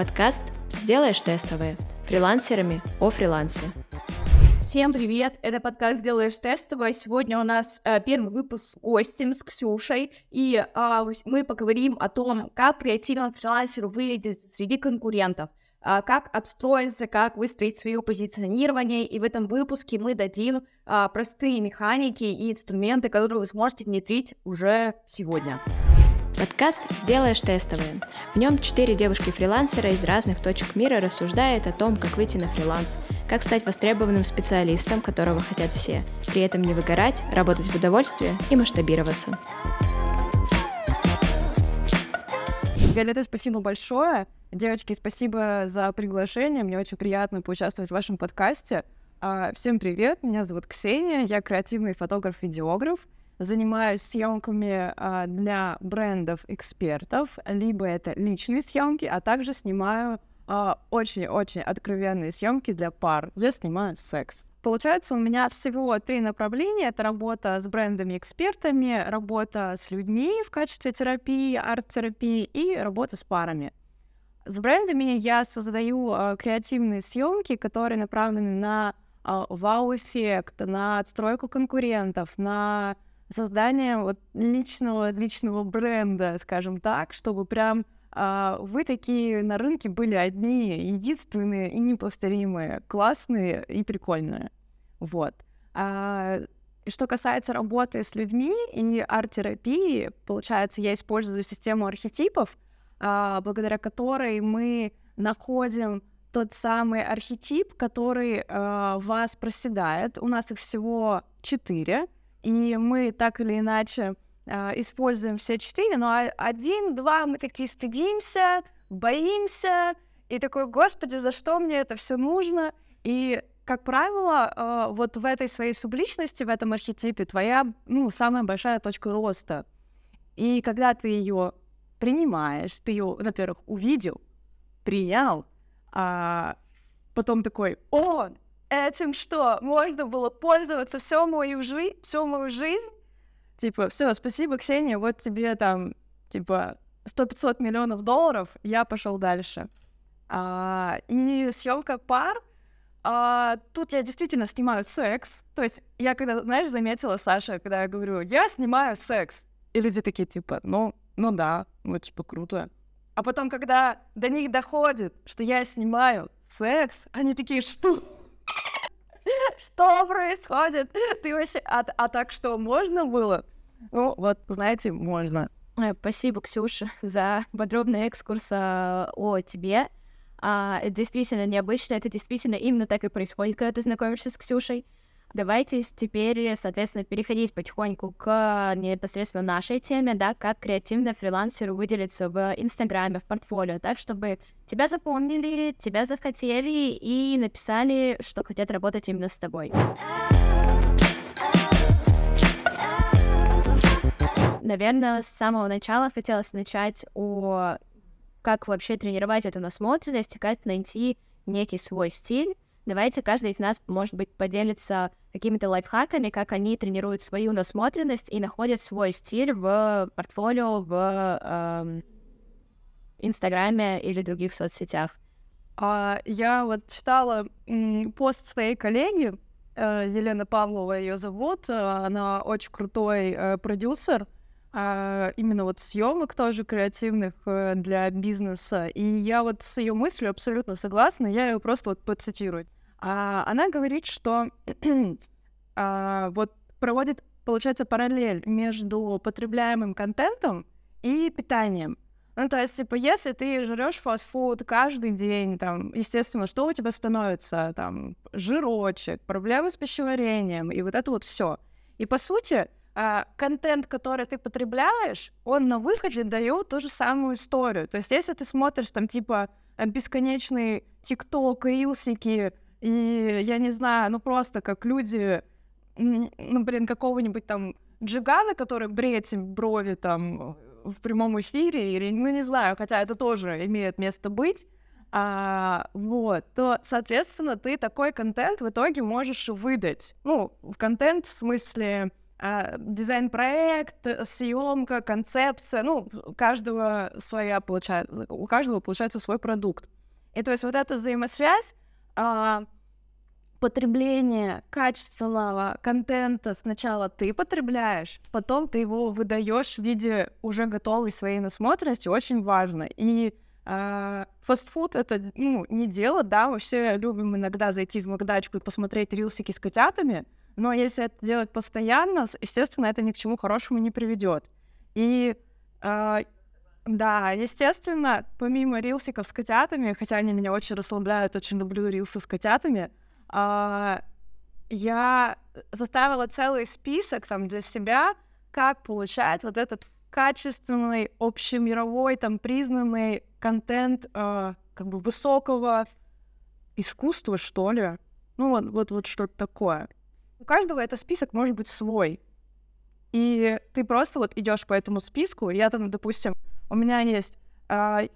Подкаст «Сделаешь тестовые» фрилансерами о фрилансе. Всем привет! Это подкаст «Сделаешь тестовое». Сегодня у нас э, первый выпуск с гостем, с Ксюшей, и э, мы поговорим о том, как креативному фрилансеру выглядеть среди конкурентов, э, как отстроиться, как выстроить свое позиционирование, и в этом выпуске мы дадим э, простые механики и инструменты, которые вы сможете внедрить уже сегодня. Подкаст «Сделаешь тестовые». В нем четыре девушки-фрилансера из разных точек мира рассуждают о том, как выйти на фриланс, как стать востребованным специалистом, которого хотят все, при этом не выгорать, работать в удовольствие и масштабироваться. Виолетта, спасибо большое. Девочки, спасибо за приглашение. Мне очень приятно поучаствовать в вашем подкасте. А, всем привет, меня зовут Ксения, я креативный фотограф-видеограф занимаюсь съемками а, для брендов экспертов, либо это личные съемки, а также снимаю а, очень-очень откровенные съемки для пар. Я снимаю секс. Получается, у меня всего три направления. Это работа с брендами-экспертами, работа с людьми в качестве терапии, арт-терапии и работа с парами. С брендами я создаю э, креативные съемки, которые направлены на э, вау-эффект, на отстройку конкурентов, на создание вот личного, личного бренда, скажем так, чтобы прям а, вы такие на рынке были одни, единственные и неповторимые, классные и прикольные. Вот. А, что касается работы с людьми и арт-терапии, получается, я использую систему архетипов, а, благодаря которой мы находим тот самый архетип, который а, вас проседает. У нас их всего четыре — и мы так или иначе э, используем все четыре, но один, два мы такие стыдимся, боимся, и такой, господи, за что мне это все нужно? И как правило, э, вот в этой своей субличности, в этом архетипе твоя, ну, самая большая точка роста. И когда ты ее принимаешь, ты ее, во-первых, увидел, принял, а потом такой, о, этим что? Можно было пользоваться всю мою жизнь, всю мою жизнь? Типа, все, спасибо, Ксения, вот тебе там, типа, 100-500 миллионов долларов, я пошел дальше. А, и съемка пар, а, тут я действительно снимаю секс. То есть я когда, знаешь, заметила, Саша, когда я говорю, я снимаю секс. И люди такие, типа, ну, ну да, ну, типа, круто. А потом, когда до них доходит, что я снимаю секс, они такие, что? Что происходит? Ты вообще... А, а так что, можно было? Ну, вот, знаете, можно. Э, спасибо, Ксюша, за подробный экскурс а, о тебе. А, это действительно необычно, это действительно именно так и происходит, когда ты знакомишься с Ксюшей. Давайте теперь, соответственно, переходить потихоньку к непосредственно нашей теме, да, как креативно фрилансеру выделиться в Инстаграме, в портфолио, так, чтобы тебя запомнили, тебя захотели и написали, что хотят работать именно с тобой. Наверное, с самого начала хотелось начать о как вообще тренировать эту насмотренность, как найти некий свой стиль, Давайте каждый из нас, может быть, поделится какими-то лайфхаками, как они тренируют свою насмотренность и находят свой стиль в портфолио, в эм, Инстаграме или других соцсетях. А, я вот читала пост своей коллеги, э, Елена Павлова ее зовут, э, она очень крутой э, продюсер, а, именно вот съемок тоже креативных э, для бизнеса. И я вот с ее мыслью абсолютно согласна, я ее просто вот процитирую. А, она говорит, что а, вот проводит, получается, параллель между потребляемым контентом и питанием. Ну, то есть, типа, если ты жрешь фастфуд каждый день, там, естественно, что у тебя становится? Там, жирочек, проблемы с пищеварением, и вот это вот все. И, по сути, а, контент, который ты потребляешь, он на выходе дает ту же самую историю. То есть, если ты смотришь там типа бесконечные тикток, рилсики, и я не знаю, ну просто как люди, ну, блин, какого-нибудь там Джигана, который бреет брови там в прямом эфире, или, ну, не знаю, хотя это тоже имеет место быть, а, вот, то, соответственно, ты такой контент в итоге можешь выдать. Ну, в контент в смысле а, дизайн-проект, съемка, концепция, ну, каждого своя получается, у каждого получается свой продукт. И то есть вот эта взаимосвязь, а, потребление качественного контента сначала ты потребляешь, потом ты его выдаешь в виде уже готовой своей насмотренности, очень важно. И э, фастфуд это ну, не дело, да, мы все любим иногда зайти в Макдачку и посмотреть рилсики с котятами, но если это делать постоянно, естественно, это ни к чему хорошему не приведет. И э, да, естественно, помимо рилсиков с котятами, хотя они меня очень расслабляют, очень люблю рилсы с котятами, э, я составила целый список там для себя, как получать вот этот качественный, общемировой, там, признанный контент э, как бы высокого искусства, что ли. Ну, вот, вот, вот что-то такое. У каждого этот список может быть свой. И ты просто вот идешь по этому списку, я там, допустим, у меня есть, э,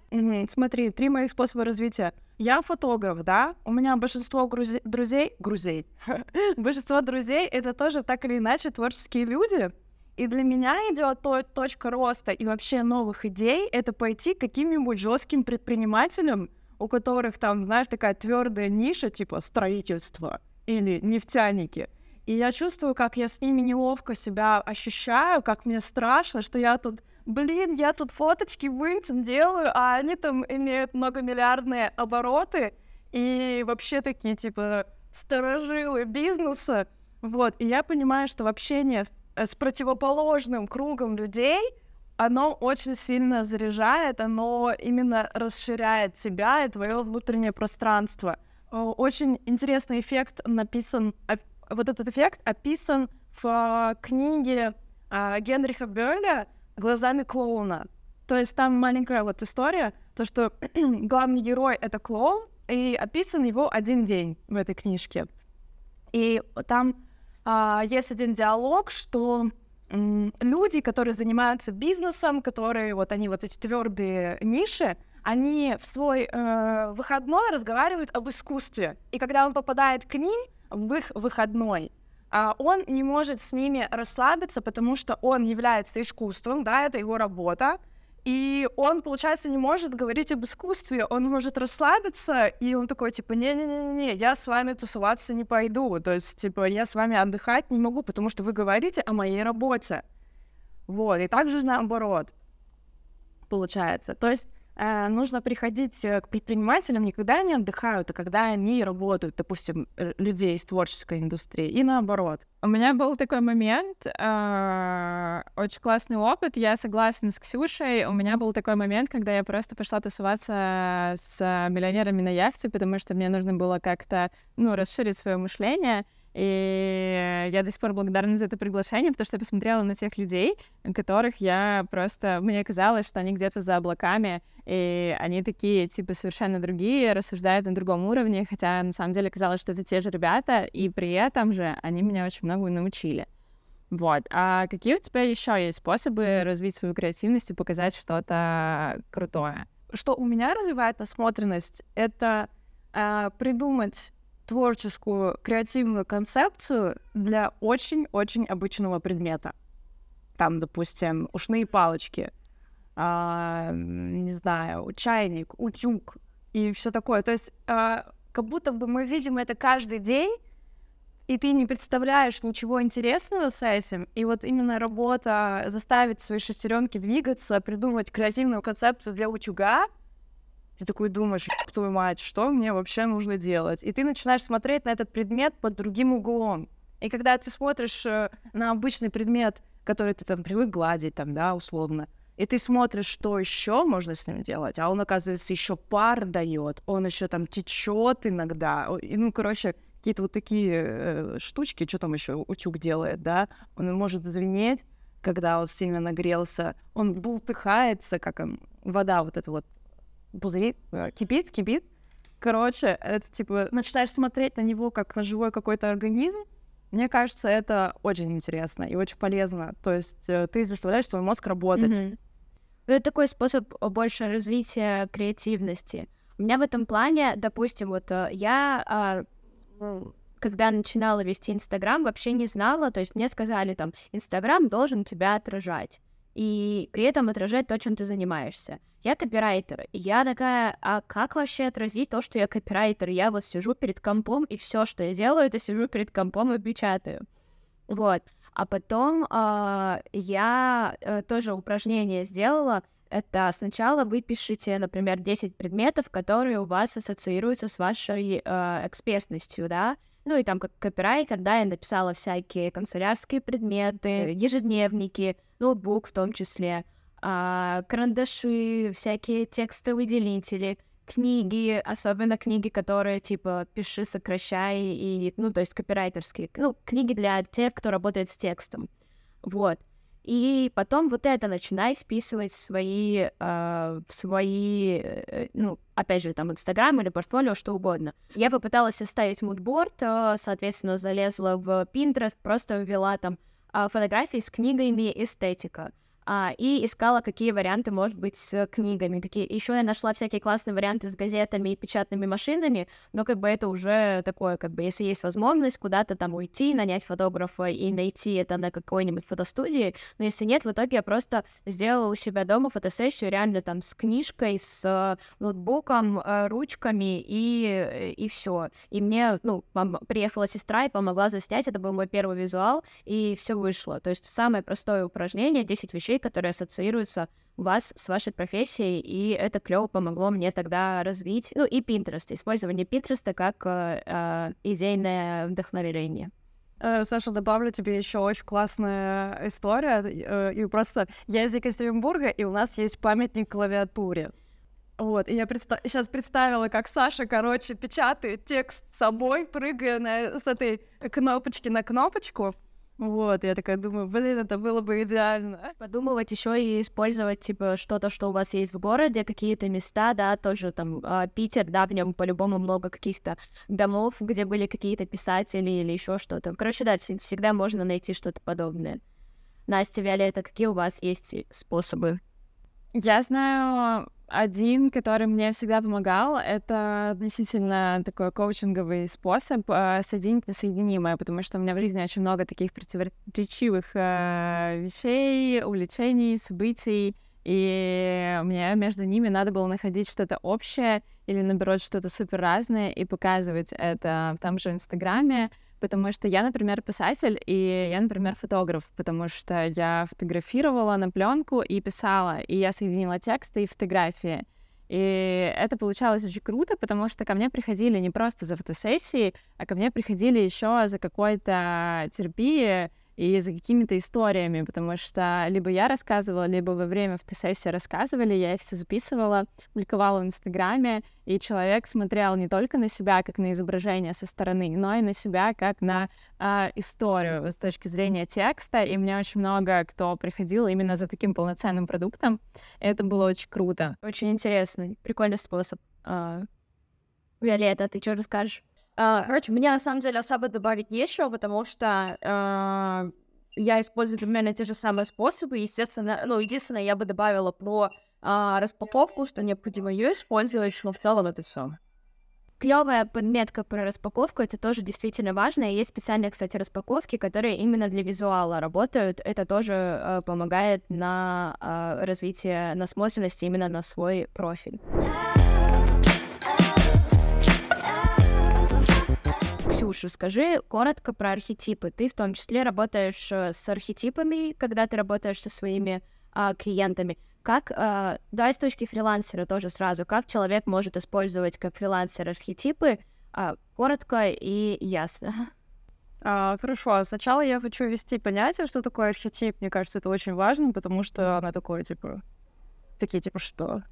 смотри, три моих способа развития. Я фотограф, да, у меня большинство грузи- друзей, грузей, большинство друзей это тоже так или иначе творческие люди, и для меня идет то, точка роста и вообще новых идей это пойти к каким-нибудь жестким предпринимателям, у которых там, знаешь, такая твердая ниша, типа строительство или нефтяники. И я чувствую, как я с ними неловко себя ощущаю, как мне страшно, что я тут, блин, я тут фоточки в делаю, а они там имеют многомиллиардные обороты и вообще такие, типа, сторожилы бизнеса. Вот, и я понимаю, что в общении Э, с противоположным кругом людей, оно очень сильно заряжает, оно именно расширяет тебя и твое внутреннее пространство. Очень интересный эффект написан, вот этот эффект описан в а, книге а, Генриха Бёрля «Глазами клоуна». То есть там маленькая вот история, то, что главный герой — это клоун, и описан его один день в этой книжке. И там а, есть один диалог, что люди, которые занимаются бизнесом, которые вот они вот эти твердые ниши, они в свой э, выходной разговаривают об искусстве. И когда он попадает к ним в их выходной, э, он не может с ними расслабиться, потому что он является искусством, да, это его работа, и он, получается, не может говорить об искусстве, он может расслабиться, и он такой, типа, не-не-не-не, я с вами тусоваться не пойду, то есть, типа, я с вами отдыхать не могу, потому что вы говорите о моей работе. Вот, и также наоборот, получается. То есть нужно приходить э, к предпринимателям не когда они отдыхают, а когда они работают, допустим, людей из творческой индустрии, и наоборот. У меня был такой момент, э, очень классный опыт, я согласна с Ксюшей, у меня был такой момент, когда я просто пошла тусоваться с миллионерами на яхте, потому что мне нужно было как-то, ну, расширить свое мышление, и я до сих пор благодарна за это приглашение, потому что я посмотрела на тех людей, которых я просто... Мне казалось, что они где-то за облаками, и они такие, типа, совершенно другие, рассуждают на другом уровне, хотя на самом деле казалось, что это те же ребята, и при этом же они меня очень многому научили. Вот. А какие у тебя еще есть способы развить свою креативность и показать что-то крутое? Что у меня развивает насмотренность, это э, придумать творческую, креативную концепцию для очень-очень обычного предмета. Там, допустим, ушные палочки, а, не знаю, чайник, утюг и все такое. То есть а, как будто бы мы видим это каждый день, и ты не представляешь ничего интересного с этим. И вот именно работа заставить свои шестеренки двигаться, придумать креативную концепцию для утюга — ты такой думаешь, твою мать, что мне вообще нужно делать? И ты начинаешь смотреть на этот предмет под другим углом. И когда ты смотришь э, на обычный предмет, который ты там привык гладить, там, да, условно, и ты смотришь, что еще можно с ним делать, а он, оказывается, еще пар дает, он еще там течет иногда. И, ну, короче, какие-то вот такие э, штучки, что там еще утюг делает, да, он может звенеть, когда он сильно нагрелся, он бултыхается, как он, вода вот эта вот пузырит, э, кипит, кипит. Короче, это типа начинаешь смотреть на него как на живой какой-то организм. Мне кажется, это очень интересно и очень полезно. То есть э, ты заставляешь свой мозг работать. Mm-hmm. Это такой способ больше развития креативности. У меня в этом плане, допустим, вот э, я а, когда начинала вести Инстаграм, вообще не знала, то есть мне сказали там, Инстаграм должен тебя отражать и при этом отражать то, чем ты занимаешься. Я копирайтер, и я такая, а как вообще отразить то, что я копирайтер? Я вот сижу перед компом, и все, что я делаю, это сижу перед компом и печатаю. Вот. А потом э, я э, тоже упражнение сделала. Это сначала вы пишите, например, 10 предметов, которые у вас ассоциируются с вашей э, экспертностью, да, ну и там как копирайтер, да, я написала всякие канцелярские предметы, ежедневники, ноутбук в том числе, а, карандаши, всякие текстовыделители, книги, особенно книги, которые типа пиши, сокращай, и, ну, то есть копирайтерские, ну, книги для тех, кто работает с текстом. Вот. И потом вот это начинай вписывать в свои, э, в свои, э, ну, опять же, там, Инстаграм или портфолио, что угодно. Я попыталась составить мудборд, э, соответственно, залезла в Pinterest, просто ввела там э, фотографии с книгами эстетика а, и искала, какие варианты, может быть, с книгами. Какие... Еще я нашла всякие классные варианты с газетами и печатными машинами, но как бы это уже такое, как бы, если есть возможность куда-то там уйти, нанять фотографа и найти это на какой-нибудь фотостудии, но если нет, в итоге я просто сделала у себя дома фотосессию реально там с книжкой, с ноутбуком, э, ручками и, и все. И мне, ну, приехала сестра и помогла заснять, это был мой первый визуал, и все вышло. То есть самое простое упражнение, 10 вещей, вещей, которые ассоциируются у вас с вашей профессией, и это клево помогло мне тогда развить, ну и Pinterest, использование Pinterest как э, э, идейное вдохновение. Саша, добавлю тебе еще очень классная история. Э, и просто я из Екатеринбурга, и у нас есть памятник клавиатуре. Вот, и я предста- сейчас представила, как Саша, короче, печатает текст с собой, прыгая на, с этой кнопочки на кнопочку. Вот, я такая думаю, блин, это было бы идеально. Подумывать еще и использовать, типа, что-то, что у вас есть в городе, какие-то места, да, тоже там э, Питер, да, в нем по-любому много каких-то домов, где были какие-то писатели или еще что-то. Короче, да, всегда можно найти что-то подобное. Настя, Виолетта, какие у вас есть способы? Я знаю один, который мне всегда помогал, это относительно такой коучинговый способ э, соединить несоединимое, потому что у меня в жизни очень много таких противоречивых э, вещей, увлечений, событий, и мне между ними надо было находить что-то общее или, наоборот, что-то супер разное и показывать это в том же Инстаграме, потому что я, например, писатель, и я, например, фотограф, потому что я фотографировала на пленку и писала, и я соединила тексты и фотографии. И это получалось очень круто, потому что ко мне приходили не просто за фотосессией, а ко мне приходили еще за какой-то терапией, и за какими-то историями, потому что либо я рассказывала, либо во время фотосессии рассказывали, я их все записывала, публиковала в Инстаграме, и человек смотрел не только на себя как на изображение со стороны, но и на себя как на э, историю с точки зрения текста, и мне очень много кто приходил именно за таким полноценным продуктом, это было очень круто. Очень интересный, прикольный способ. А, Виолетта, ты что расскажешь? А, короче, мне на самом деле особо добавить нечего, потому что э, я использую примерно те же самые способы. Естественно, ну, единственное, я бы добавила про э, распаковку, что необходимо ее использовать, но в целом это все. Клевая подметка про распаковку, это тоже действительно важно. И есть специальные, кстати, распаковки, которые именно для визуала работают. Это тоже э, помогает на э, развитие насмотренности именно на свой профиль. Ксюша, скажи коротко про архетипы. Ты в том числе работаешь э, с архетипами, когда ты работаешь со своими а, клиентами. Как, а, давай с точки фрилансера тоже сразу, как человек может использовать как фрилансер архетипы а, коротко и ясно? А, хорошо, сначала я хочу ввести понятие, что такое архетип. Мне кажется, это очень важно, потому что она такое, типа, такие, типа, что?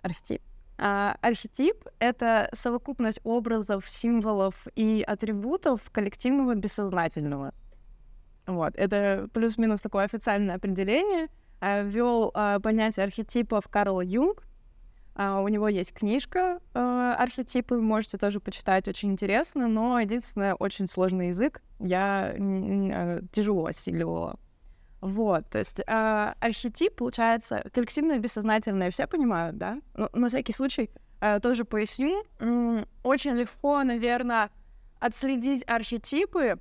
Архетип. А, архетип — это совокупность образов, символов и атрибутов коллективного бессознательного. Вот, это плюс-минус такое официальное определение. А, Ввел а, понятие архетипов Карл Юнг. А, у него есть книжка а, «Архетипы», можете тоже почитать, очень интересно, но единственное, очень сложный язык, я а, тяжело осиливала. Вот, то есть э, архетип, получается, коллективное бессознательное, все понимают, да? Но, на всякий случай э, тоже поясню. Очень легко, наверное, отследить архетипы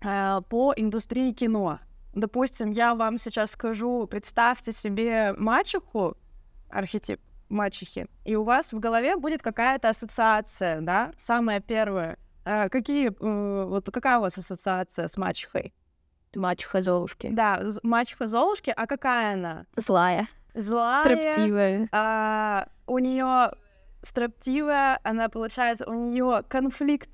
э, по индустрии кино. Допустим, я вам сейчас скажу, представьте себе мачеху, архетип мачехи, и у вас в голове будет какая-то ассоциация, да, самая первая. Э, какие, э, вот какая у вас ассоциация с мачехой? Мачеха Золушки. Да, мачеха Золушки, а какая она? Злая. Злая. Строптивая. А, у нее строптивая, она получается, у нее конфликт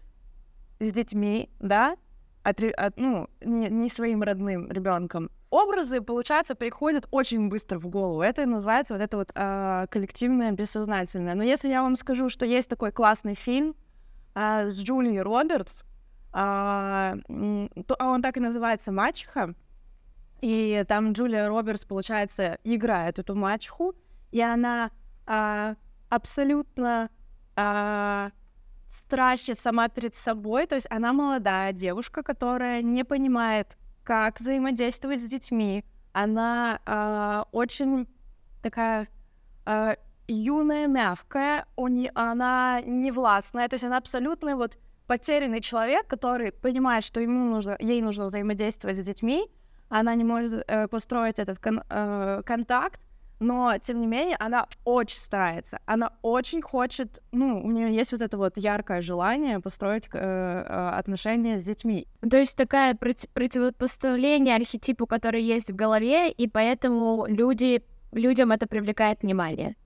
с детьми, да, от, от, ну, не, не своим родным ребенком. Образы, получается, приходят очень быстро в голову. Это и называется вот это вот а, коллективное бессознательное. Но если я вам скажу, что есть такой классный фильм а, с Джулией Робертс, а, а он так и называется «Мачеха», и там Джулия Робертс, получается, играет эту мачеху, и она а, абсолютно а, стращит сама перед собой. То есть она молодая девушка, которая не понимает, как взаимодействовать с детьми. Она а, очень такая а, юная, мягкая, у не, она не властная, то есть она абсолютно вот потерянный человек, который понимает, что ему нужно, ей нужно взаимодействовать с детьми, она не может э, построить этот кон- э, контакт, но тем не менее она очень старается, она очень хочет, ну, у нее есть вот это вот яркое желание построить э, э, отношения с детьми. То есть такая проти- противопоставление архетипу, который есть в голове, и поэтому люди, людям это привлекает внимание.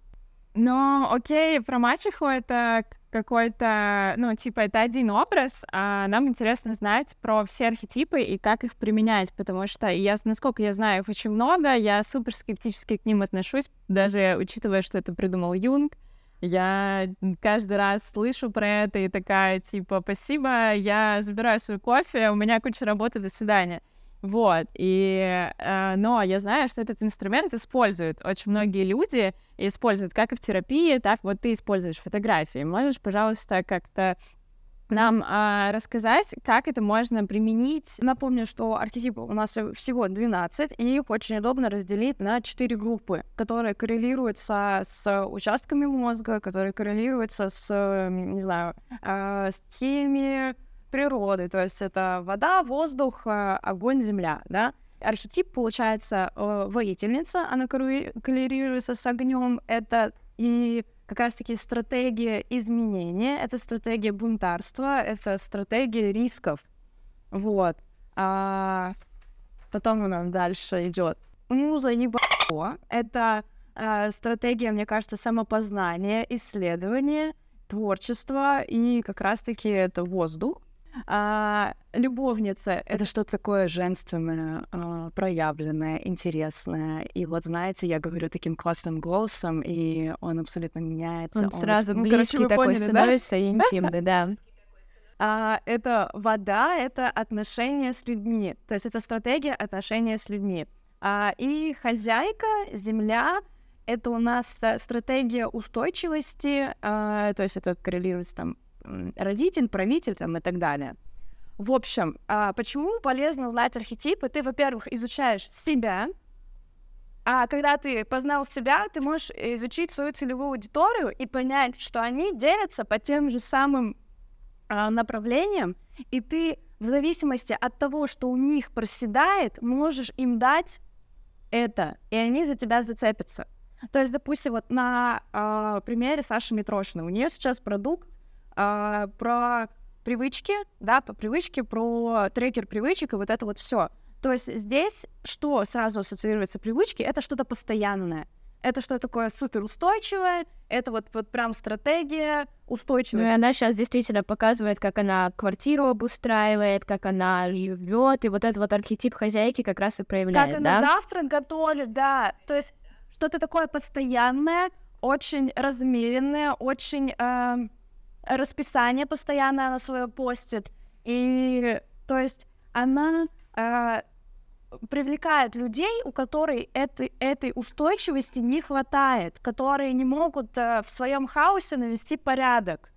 Но, окей, про мачеху это какой-то, ну, типа, это один образ, а нам интересно знать про все архетипы и как их применять, потому что я, насколько я знаю, их очень много, я супер скептически к ним отношусь, даже учитывая, что это придумал Юнг, я каждый раз слышу про это и такая, типа, спасибо, я забираю свой кофе, у меня куча работы, до свидания. Вот, и, э, но я знаю, что этот инструмент используют очень многие люди, используют как и в терапии, так вот ты используешь фотографии. Можешь, пожалуйста, как-то нам а, рассказать, как это можно применить? Напомню, что архетипов у нас всего 12, и их очень удобно разделить на 4 группы, которые коррелируются с участками мозга, которые коррелируются с, не знаю, э, стихиями природы, то есть это вода, воздух, э, огонь, земля, да. Архетип, получается, э, воительница, она корре- коррелируется с огнем, это и как раз-таки стратегия изменения, это стратегия бунтарства, это стратегия рисков. Вот. А потом у нас дальше идет муза ебало. Это э, стратегия, мне кажется, самопознания, исследования, творчества, и как раз-таки это воздух. А, любовница — это что-то такое женственное, а, проявленное, интересное. И вот, знаете, я говорю таким классным голосом, и он абсолютно меняется. Он сразу очень- ну, близкий короче, вы такой поняли, да? становится и интимный, да. А, это вода, это отношения с людьми. То есть это стратегия отношения с людьми. А, и хозяйка, земля, это у нас стратегия устойчивости, а, то есть это коррелируется там родитель, правитель там и так далее. В общем, а, почему полезно знать архетипы? Ты, во-первых, изучаешь себя, а когда ты познал себя, ты можешь изучить свою целевую аудиторию и понять, что они делятся по тем же самым а, направлениям, и ты в зависимости от того, что у них проседает, можешь им дать это, и они за тебя зацепятся. То есть, допустим, вот на а, примере Саши Митрошиной, у нее сейчас продукт а, про привычки, да, по привычке, про трекер привычек и вот это вот все. То есть здесь что сразу ассоциируется привычки, это что-то постоянное. Это что такое суперустойчивое, это вот, вот прям стратегия Ну, устойчивости. и она сейчас действительно показывает, как она квартиру обустраивает, как она живет, и вот этот вот архетип хозяйки как раз и проявляет, Как она да? завтрак готовит, да. То есть что-то такое постоянное, очень размеренное, очень эм, расписание постоянно она свое постит. И то есть она э, привлекает людей, у которых этой, этой устойчивости не хватает, которые не могут э, в своем хаосе навести порядок.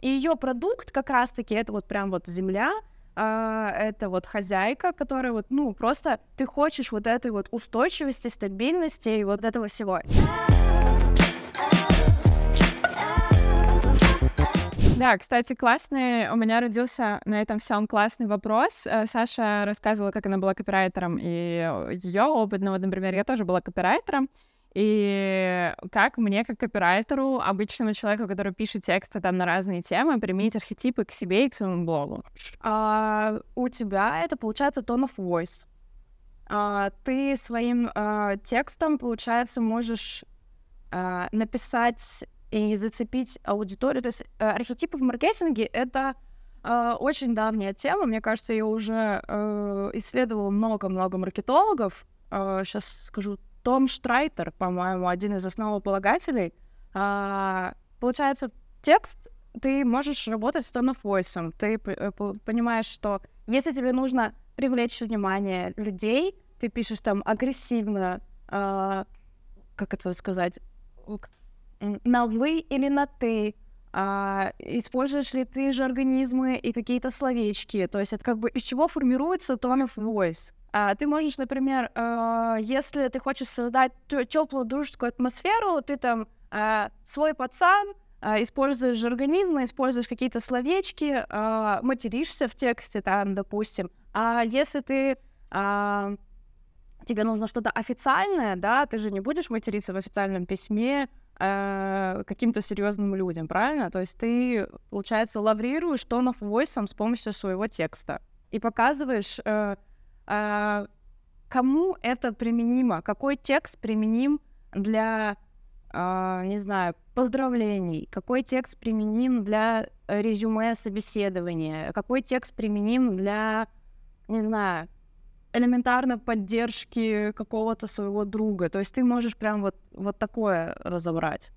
И ее продукт как раз-таки это вот прям вот земля, а, это вот хозяйка, которая вот, ну, просто ты хочешь вот этой вот устойчивости, стабильности и вот этого всего. Да, кстати, классный, у меня родился на этом всем классный вопрос. Э, Саша рассказывала, как она была копирайтером, и ее опыт, ну вот, например, я тоже была копирайтером, и как мне, как копирайтеру, обычному человеку, который пишет тексты там на разные темы, применить архетипы к себе и к своему блогу? А, у тебя это получается tone of voice. А, ты своим а, текстом, получается, можешь а, написать и зацепить аудиторию. То есть а, архетипы в маркетинге — это а, очень давняя тема. Мне кажется, ее уже а, исследовало много-много маркетологов. А, сейчас скажу, Том Штрайтер, по-моему, один из основополагателей. А, получается, текст ты можешь работать с tone of voice. Ты понимаешь, что если тебе нужно привлечь внимание людей, ты пишешь там агрессивно, э, как это сказать, на вы или на ты, а, используешь ли ты же организмы и какие-то словечки, то есть это как бы из чего формируется tone of voice. А, ты можешь, например, э, если ты хочешь создать теплую дружескую атмосферу, ты там э, свой пацан, э, используешь организмы, используешь какие-то словечки, э, материшься в тексте, там, допустим. А если ты э, тебе нужно что-то официальное, да, ты же не будешь материться в официальном письме э, каким-то серьезным людям, правильно? То есть ты, получается, лаврируешь тонов войсом с помощью своего текста и показываешь, э, э, кому это применимо, какой текст применим для, э, не знаю, поздравлений, какой текст применим для резюме собеседования, какой текст применим для, не знаю, элементарно поддержки какого-то своего друга. То есть ты можешь прям вот, вот такое разобрать.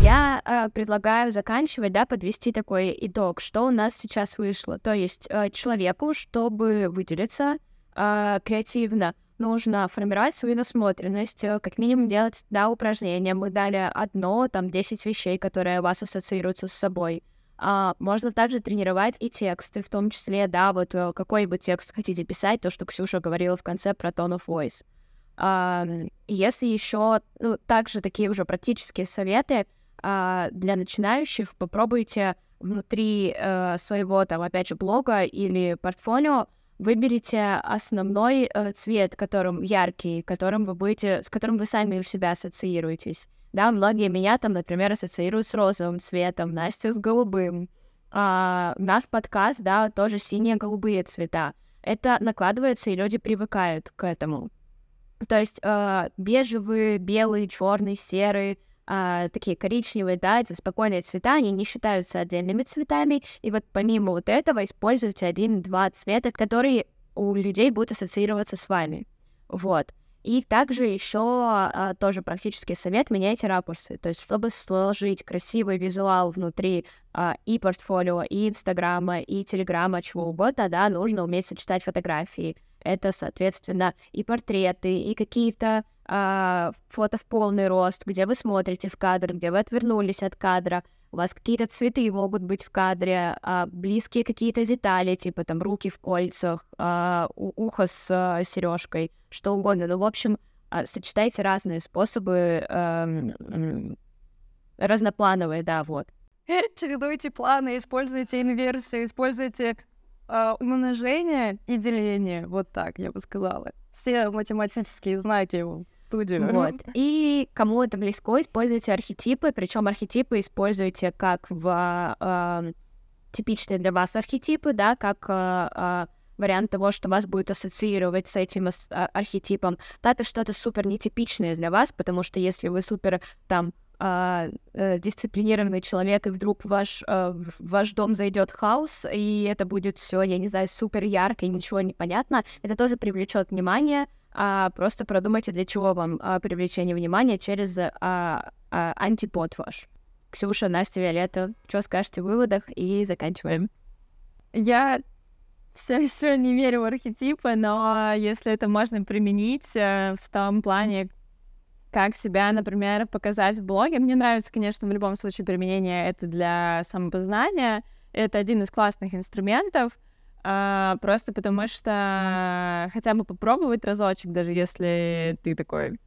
Я э, предлагаю заканчивать, да, подвести такой итог, что у нас сейчас вышло. То есть э, человеку, чтобы выделиться э, креативно, нужно формировать свою насмотренность, э, как минимум делать, да, упражнения. Мы дали одно, там, 10 вещей, которые у вас ассоциируются с собой. А, можно также тренировать и тексты, в том числе, да, вот э, какой бы текст хотите писать, то, что Ксюша говорила в конце про tone of voice. А, если еще, ну, также такие уже практические советы а, для начинающих, попробуйте внутри э, своего, там, опять же, блога или портфолио выберите основной э, цвет, которым яркий, которым вы будете, с которым вы сами у себя ассоциируетесь. Да, многие меня там, например, ассоциируют с розовым цветом, Настя с голубым. А, наш подкаст, да, тоже синие-голубые цвета. Это накладывается, и люди привыкают к этому. То есть э, бежевый, белый, черный, серый, э, такие коричневые, да, эти спокойные цвета, они не считаются отдельными цветами. И вот помимо вот этого используйте один-два цвета, которые у людей будут ассоциироваться с вами. Вот. И также еще а, тоже практический совет, меняйте ракурсы. То есть, чтобы сложить красивый визуал внутри а, и портфолио, и Инстаграма, и Телеграма, чего угодно, да, нужно уметь сочетать фотографии. Это, соответственно, и портреты, и какие-то а, фото в полный рост, где вы смотрите в кадр, где вы отвернулись от кадра, у вас какие-то цветы могут быть в кадре, а, близкие какие-то детали, типа там руки в кольцах, а, ухо с а, сережкой, что угодно. Ну, в общем, а, сочетайте разные способы, а, разноплановые, да, вот. Чередуйте планы, используйте инверсию, используйте э, умножение и деление. Вот так, я бы сказала. Все математические знаки студию. Вот. И кому это близко, используйте архетипы, причем архетипы используйте как в э, типичные для вас архетипы, да, как э, э, вариант того, что вас будет ассоциировать с этим архетипом, так и что-то супер нетипичное для вас, потому что если вы супер там э, дисциплинированный человек, и вдруг ваш, э, в ваш дом зайдет хаос, и это будет все, я не знаю, супер ярко и ничего не понятно, это тоже привлечет внимание, а просто продумайте, для чего вам а, привлечение внимания через а, а, антипод ваш. Ксюша, Настя, Виолетта, что скажете в выводах и заканчиваем. Я все еще не верю в архетипы, но если это можно применить э, в том плане, как себя, например, показать в блоге, мне нравится, конечно, в любом случае применение это для самопознания. Это один из классных инструментов, а, просто потому что хотя бы попробовать разочек, даже если ты такой,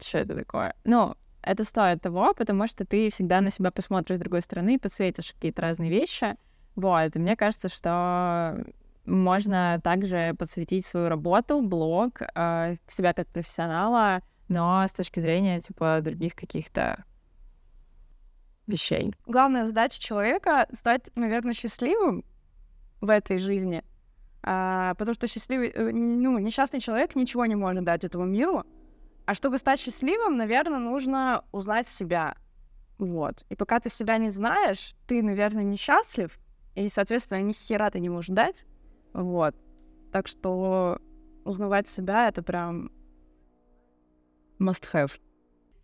что это такое? Ну, это стоит того, потому что ты всегда на себя посмотришь с другой стороны, подсветишь какие-то разные вещи. Вот, и мне кажется, что можно также подсветить свою работу, блог, э, себя как профессионала, но с точки зрения, типа, других каких-то вещей. Главная задача человека — стать, наверное, счастливым в этой жизни, а, потому что счастливый, э, ну, несчастный человек ничего не может дать этому миру, а чтобы стать счастливым, наверное, нужно узнать себя. Вот. И пока ты себя не знаешь, ты, наверное, несчастлив, и, соответственно, ни хера ты не можешь дать. Вот. Так что узнавать себя — это прям must have.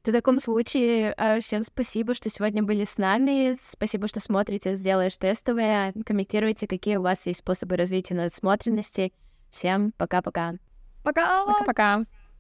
В таком случае э, всем спасибо, что сегодня были с нами. Спасибо, что смотрите, сделаешь тестовые. Комментируйте, какие у вас есть способы развития насмотренности. Всем пока-пока. Пока! Пока-пока.